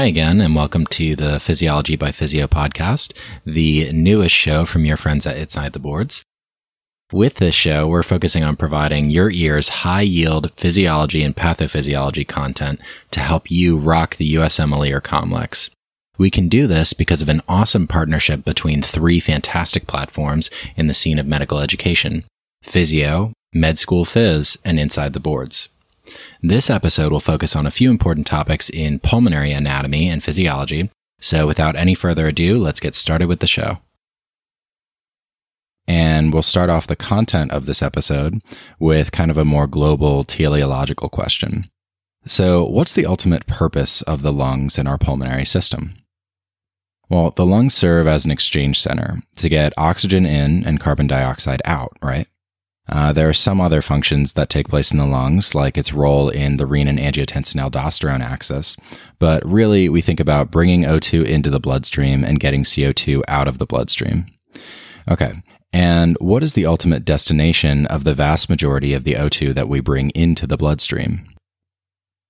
Hi again, and welcome to the Physiology by Physeo podcast, the newest show from your friends at Inside the Boards. With this show, we're focusing on providing your ears high yield physiology and pathophysiology content to help you rock the USMLE or Comlex. We can do this because of an awesome partnership between three fantastic platforms in the scene of medical education Physeo, Med School Phys, and Inside the Boards. This episode will focus on a few important topics in pulmonary anatomy and physiology. So without any further ado, let's get started with the show. And we'll start off the content of this episode with kind of a more global teleological question. So, what's the ultimate purpose of the lungs in our pulmonary system? Well, the lungs serve as an exchange center to get oxygen in and carbon dioxide out, right? Uh, there are some other functions that take place in the lungs, like its role in the renin angiotensin aldosterone axis. But really, we think about bringing O2 into the bloodstream and getting CO2 out of the bloodstream. Okay. And what is the ultimate destination of the vast majority of the O2 that we bring into the bloodstream?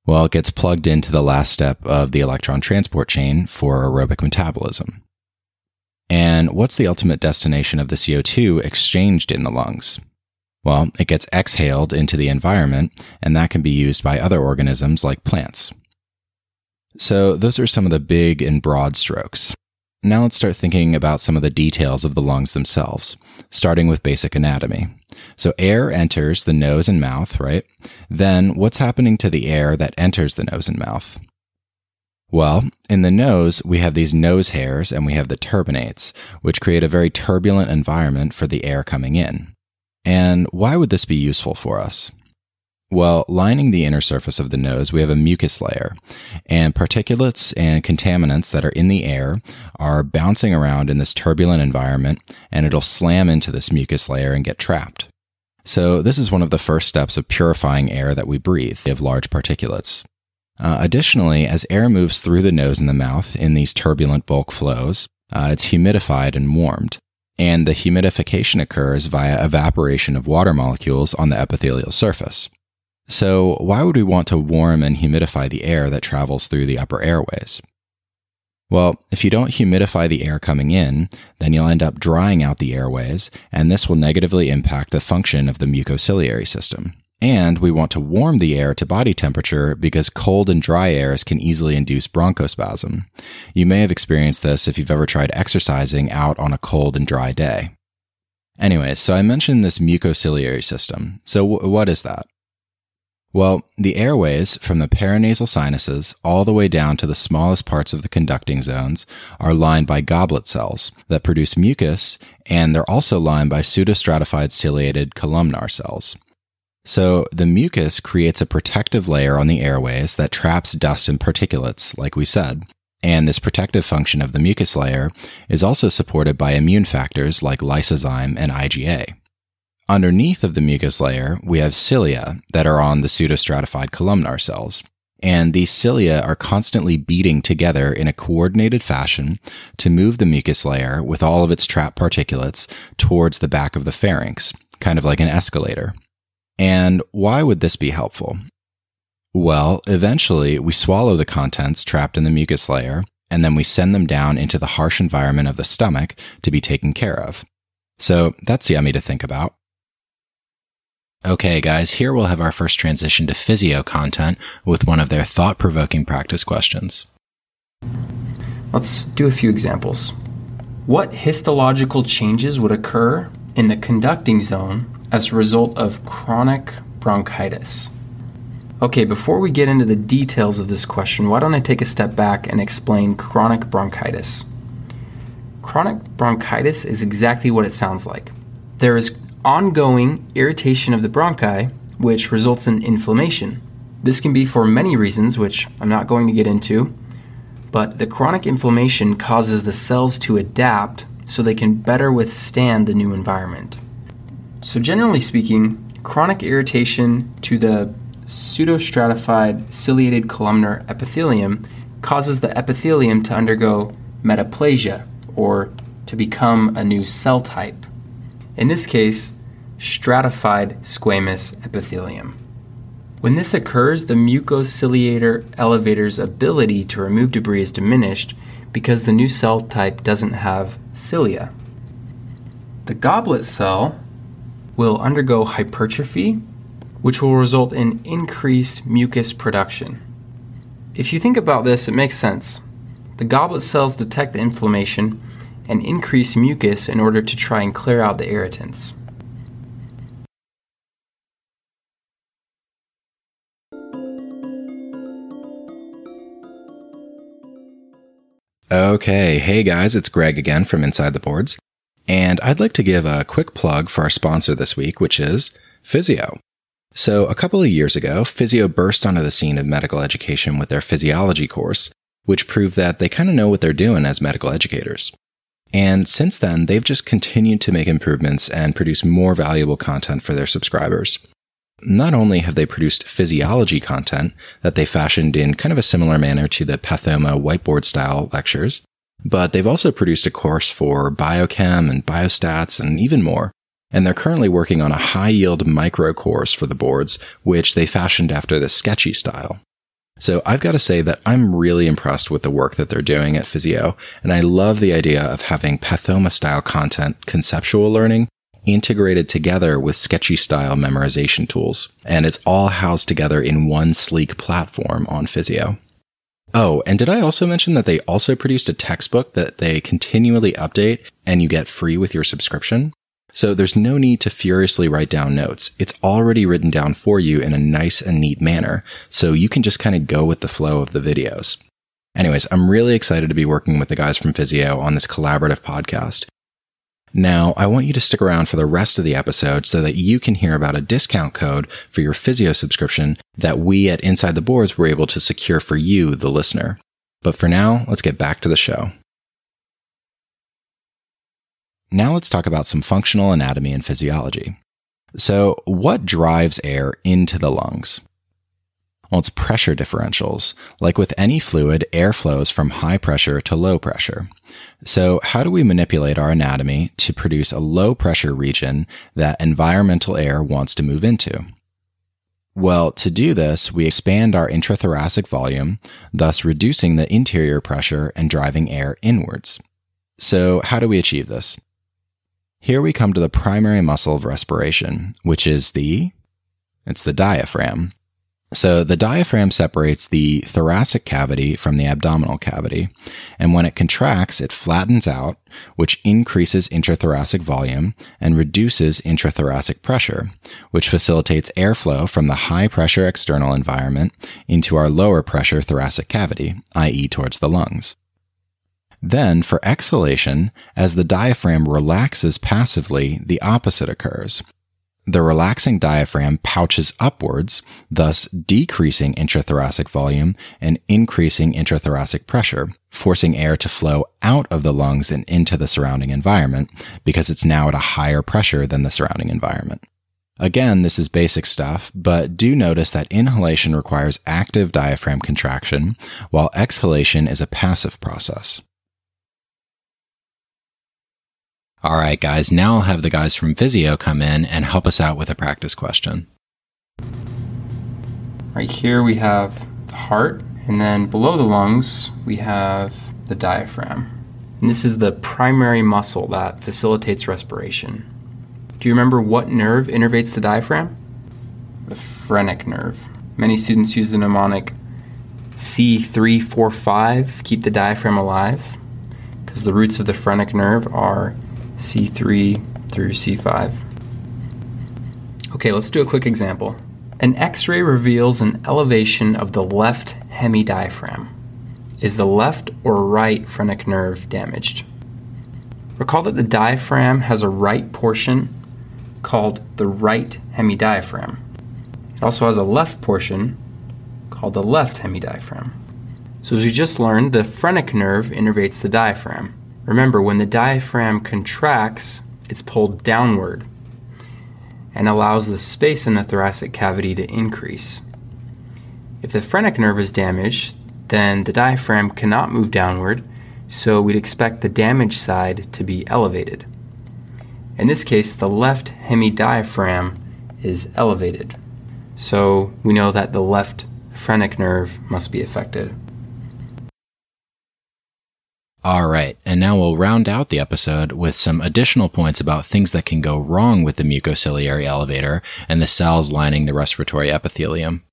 Well, it gets plugged into the last step of the electron transport chain for aerobic metabolism. And what's the ultimate destination of the CO2 exchanged in the lungs? Well, it gets exhaled into the environment, and that can be used by other organisms like plants. So, those are some of the big and broad strokes. Now let's start thinking about some of the details of the lungs themselves, starting with basic anatomy. So air enters the nose and mouth, right? Then what's happening to the air that enters the nose and mouth? Well, in the nose, we have these nose hairs and we have the turbinates, which create a very turbulent environment for the air coming in. And why would this be useful for us? Well, lining the inner surface of the nose, we have a mucus layer, and particulates and contaminants that are in the air are bouncing around in this turbulent environment, and it'll slam into this mucus layer and get trapped. So, this is one of the first steps of purifying air that we breathe of large particulates. Uh, additionally, as air moves through the nose and the mouth in these turbulent bulk flows, uh, it's humidified and warmed and the humidification occurs via evaporation of water molecules on the epithelial surface. So, why would we want to warm and humidify the air that travels through the upper airways? Well, if you don't humidify the air coming in, then you'll end up drying out the airways, and this will negatively impact the function of the mucociliary system. And we want to warm the air to body temperature because cold and dry airs can easily induce bronchospasm. You may have experienced this if you've ever tried exercising out on a cold and dry day. Anyways, so I mentioned this mucociliary system. So w- what is that? Well, the airways from the paranasal sinuses all the way down to the smallest parts of the conducting zones are lined by goblet cells that produce mucus, and they're also lined by pseudostratified ciliated columnar cells. So the mucus creates a protective layer on the airways that traps dust and particulates, like we said. And this protective function of the mucus layer is also supported by immune factors like lysozyme and IgA. Underneath of the mucus layer, we have cilia that are on the pseudostratified columnar cells. And these cilia are constantly beating together in a coordinated fashion to move the mucus layer with all of its trapped particulates towards the back of the pharynx, kind of like an escalator. And why would this be helpful? Well, eventually we swallow the contents trapped in the mucus layer, and then we send them down into the harsh environment of the stomach to be taken care of. So that's yummy to think about. Okay, guys, here we'll have our first transition to Physeo content with one of their thought provoking practice questions. Let's do a few examples. What histological changes would occur in the conducting zone as a result of chronic bronchitis. Okay, before we get into the details of this question, why don't I take a step back and explain chronic bronchitis? Chronic bronchitis is exactly what it sounds like. There is ongoing irritation of the bronchi, which results in inflammation. This can be for many reasons, which I'm not going to get into, but the chronic inflammation causes the cells to adapt so they can better withstand the new environment. So, generally speaking, chronic irritation to the pseudostratified ciliated columnar epithelium causes the epithelium to undergo metaplasia or to become a new cell type. In this case, stratified squamous epithelium. When this occurs, the mucociliator elevator's ability to remove debris is diminished because the new cell type doesn't have cilia. The goblet cell will undergo hypertrophy, which will result in increased mucus production. If you think about this, it makes sense. The goblet cells detect the inflammation and increase mucus in order to try and clear out the irritants. Okay, hey guys, it's Greg again from Inside the Boards, and I'd like to give a quick plug for our sponsor this week, which is Physeo. So, a couple of years ago, Physeo burst onto the scene of medical education with their physiology course, which proved that they kind of know what they're doing as medical educators. And since then, they've just continued to make improvements and produce more valuable content for their subscribers. Not only have they produced physiology content that they fashioned in kind of a similar manner to the Pathoma whiteboard style lectures, but they've also produced a course for biochem and biostats and even more. And they're currently working on a high yield micro course for the boards, which they fashioned after the sketchy style. So I've got to say that I'm really impressed with the work that they're doing at Physeo, and I love the idea of having Pathoma style content, conceptual learning, integrated together with sketchy style memorization tools. And it's all housed together in one sleek platform on Physeo. Oh, and did I also mention that they also produced a textbook that they continually update and you get free with your subscription? So there's no need to furiously write down notes. It's already written down for you in a nice and neat manner. So you can just kind of go with the flow of the videos. Anyways, I'm really excited to be working with the guys from Physeo on this collaborative podcast. Now, I want you to stick around for the rest of the episode so that you can hear about a discount code for your Physeo subscription that we at Inside the Boards were able to secure for you, the listener. But for now, let's get back to the show. Now let's talk about some functional anatomy and physiology. So, what drives air into the lungs? Well, it's pressure differentials. Like with any fluid, air flows from high pressure to low pressure. So how do we manipulate our anatomy to produce a low pressure region that environmental air wants to move into? Well, to do this, we expand our intrathoracic volume, thus reducing the interior pressure and driving air inwards. So how do we achieve this? Here we come to the primary muscle of respiration, which is the, it's the diaphragm. So the diaphragm separates the thoracic cavity from the abdominal cavity. And when it contracts, it flattens out, which increases intrathoracic volume and reduces intrathoracic pressure, which facilitates airflow from the high pressure external environment into our lower pressure thoracic cavity, i.e. towards the lungs. Then, for exhalation, as the diaphragm relaxes passively, the opposite occurs. The relaxing diaphragm pouches upwards, thus decreasing intrathoracic volume and increasing intrathoracic pressure, forcing air to flow out of the lungs and into the surrounding environment because it's now at a higher pressure than the surrounding environment. Again, this is basic stuff, but do notice that inhalation requires active diaphragm contraction, while exhalation is a passive process. All right, guys, now I'll have the guys from Physeo come in and help us out with a practice question. Right here we have the heart, and then below the lungs we have the diaphragm. And this is the primary muscle that facilitates respiration. Do you remember what nerve innervates the diaphragm? The phrenic nerve. Many students use the mnemonic C345, keep the diaphragm alive, because the roots of the phrenic nerve are C3 through C5. Okay, let's do a quick example. An x ray reveals an elevation of the left hemidiaphragm. Is the left or right phrenic nerve damaged? Recall that the diaphragm has a right portion called the right hemidiaphragm. It also has a left portion called the left hemidiaphragm. So, as we just learned, the phrenic nerve innervates the diaphragm. Remember, when the diaphragm contracts, it's pulled downward and allows the space in the thoracic cavity to increase. If the phrenic nerve is damaged, then the diaphragm cannot move downward, so we'd expect the damaged side to be elevated. In this case, the left hemidiaphragm is elevated. So we know that the left phrenic nerve must be affected. All right, and now we'll round out the episode with some additional points about things that can go wrong with the mucociliary elevator and the cells lining the respiratory epithelium.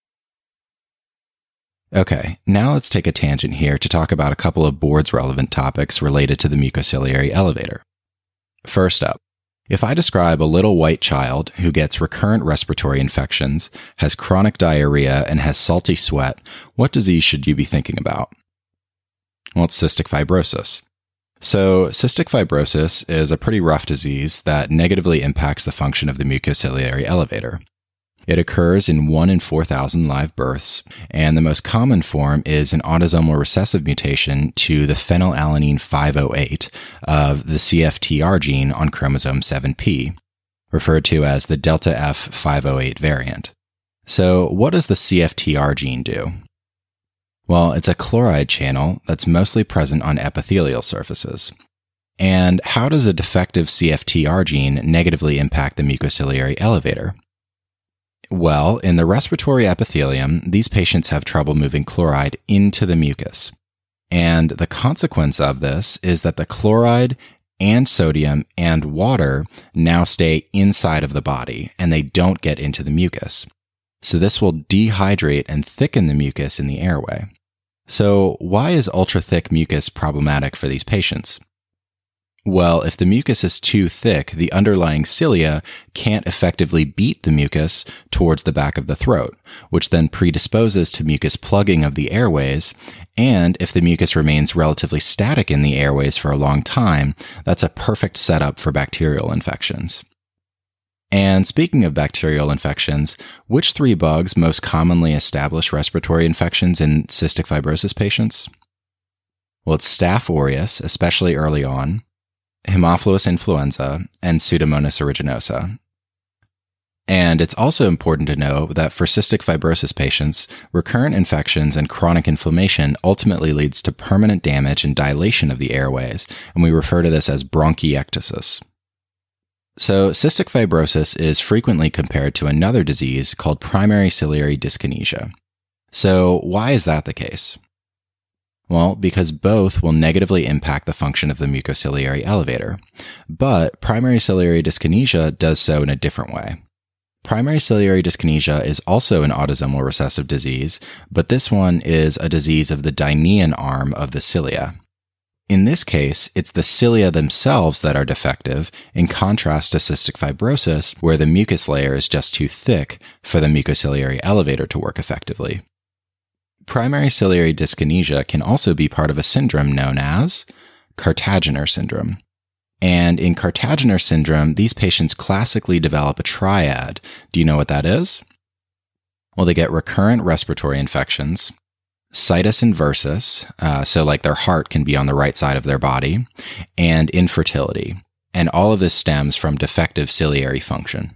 Okay, now let's take a tangent here to talk about a couple of boards relevant topics related to the mucociliary elevator. First up, if I describe a little white child who gets recurrent respiratory infections, has chronic diarrhea, and has salty sweat, what disease should you be thinking about? Well, it's cystic fibrosis. So, cystic fibrosis is a pretty rough disease that negatively impacts the function of the mucociliary elevator. It occurs in 1 in 4,000 live births, and the most common form is an autosomal recessive mutation to the phenylalanine 508 of the CFTR gene on chromosome 7p, referred to as the delta F508 variant. So, what does the CFTR gene do? Well, it's a chloride channel that's mostly present on epithelial surfaces. And how does a defective CFTR gene negatively impact the mucociliary elevator? Well, in the respiratory epithelium, these patients have trouble moving chloride into the mucus. And the consequence of this is that the chloride and sodium and water now stay inside of the body and they don't get into the mucus. So this will dehydrate and thicken the mucus in the airway. So why is ultra thick mucus problematic for these patients? Well, if the mucus is too thick, the underlying cilia can't effectively beat the mucus towards the back of the throat, which then predisposes to mucus plugging of the airways. And if the mucus remains relatively static in the airways for a long time, that's a perfect setup for bacterial infections. And speaking of bacterial infections, which three bugs most commonly establish respiratory infections in cystic fibrosis patients? Well, it's Staph aureus, especially early on, Haemophilus influenza, and Pseudomonas aeruginosa. And it's also important to know that for cystic fibrosis patients, recurrent infections and chronic inflammation ultimately leads to permanent damage and dilation of the airways, and we refer to this as bronchiectasis. So, cystic fibrosis is frequently compared to another disease called primary ciliary dyskinesia. So, why is that the case? Well, because both will negatively impact the function of the mucociliary elevator. But primary ciliary dyskinesia does so in a different way. Primary ciliary dyskinesia is also an autosomal recessive disease, but this one is a disease of the dynein arm of the cilia. In this case, it's the cilia themselves that are defective, in contrast to cystic fibrosis, where the mucus layer is just too thick for the mucociliary elevator to work effectively primary ciliary dyskinesia can also be part of a syndrome known as Kartagener syndrome. And in Kartagener syndrome, these patients classically develop a triad. Do you know what that is? Well, they get recurrent respiratory infections, situs inversus, uh, so like their heart can be on the right side of their body, and infertility. And all of this stems from defective ciliary function.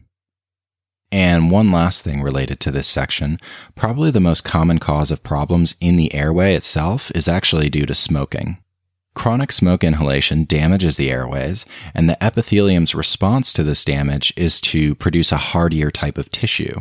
And one last thing related to this section probably the most common cause of problems in the airway itself is actually due to smoking. Chronic smoke inhalation damages the airways, and the epithelium's response to this damage is to produce a hardier type of tissue.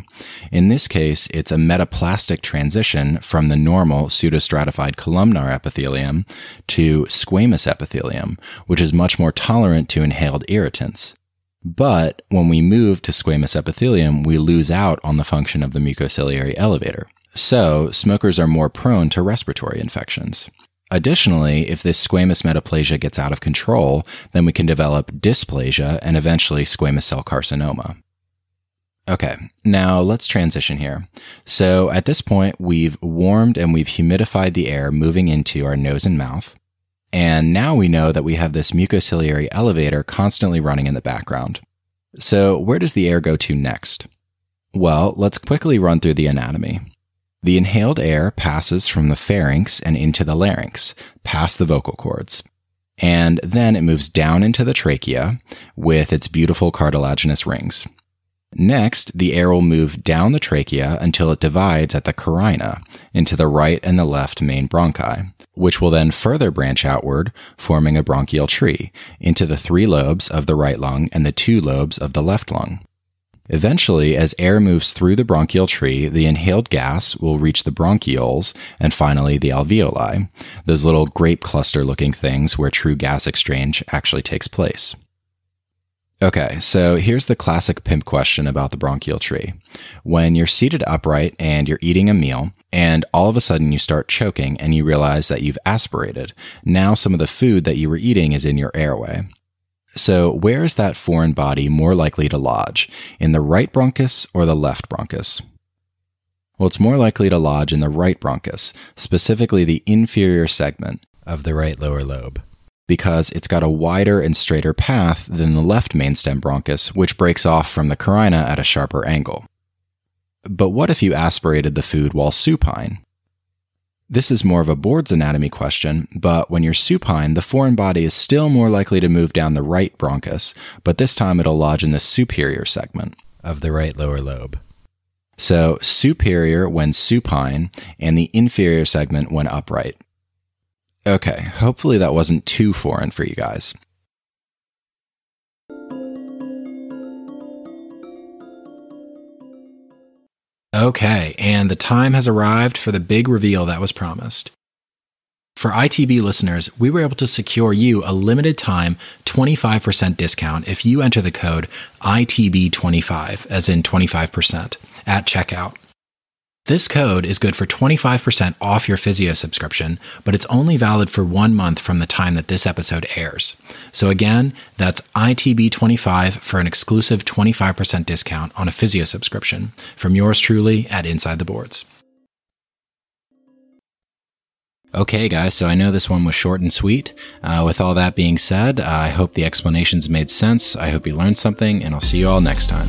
In this case, it's a metaplastic transition from the normal pseudostratified columnar epithelium to squamous epithelium, which is much more tolerant to inhaled irritants. But when we move to squamous epithelium, we lose out on the function of the mucociliary elevator. So, smokers are more prone to respiratory infections. Additionally, if this squamous metaplasia gets out of control, then we can develop dysplasia and eventually squamous cell carcinoma. Okay, now let's transition here. So at this point, we've warmed and we've humidified the air moving into our nose and mouth. And now we know that we have this mucociliary elevator constantly running in the background. So where does the air go to next? Well, let's quickly run through the anatomy. The inhaled air passes from the pharynx and into the larynx, past the vocal cords. And then it moves down into the trachea with its beautiful cartilaginous rings. Next, the air will move down the trachea until it divides at the carina into the right and the left main bronchi, which will then further branch outward, forming a bronchial tree into the three lobes of the right lung and the two lobes of the left lung. Eventually, as air moves through the bronchial tree, the inhaled gas will reach the bronchioles and finally the alveoli, those little grape cluster looking things where true gas exchange actually takes place. Okay, so here's the classic pimp question about the bronchial tree. When you're seated upright and you're eating a meal, and all of a sudden you start choking and you realize that you've aspirated, now some of the food that you were eating is in your airway. So, where is that foreign body more likely to lodge? In the right bronchus or the left bronchus? Well, it's more likely to lodge in the right bronchus, specifically the inferior segment of the right lower lobe, because it's got a wider and straighter path than the left mainstem bronchus, which breaks off from the carina at a sharper angle. But what if you aspirated the food while supine? This is more of a Board's anatomy question, but when you're supine, the foreign body is still more likely to move down the right bronchus, but this time it'll lodge in the superior segment of the right lower lobe. So superior when supine and the inferior segment when upright. Okay, hopefully that wasn't too foreign for you guys. Okay, and the time has arrived for the big reveal that was promised. For ITB listeners, we were able to secure you a limited time 25% discount if you enter the code ITB25, as in 25%, at checkout. This code is good for 25% off your Physeo subscription, but it's only valid for one month from the time that this episode airs. So again, that's ITB25 for an exclusive 25% discount on a Physeo subscription from yours truly at Inside the Boards. Okay, guys, so I know this one was short and sweet. Uh, with all that being said, I hope the explanations made sense. I hope you learned something, and I'll see you all next time.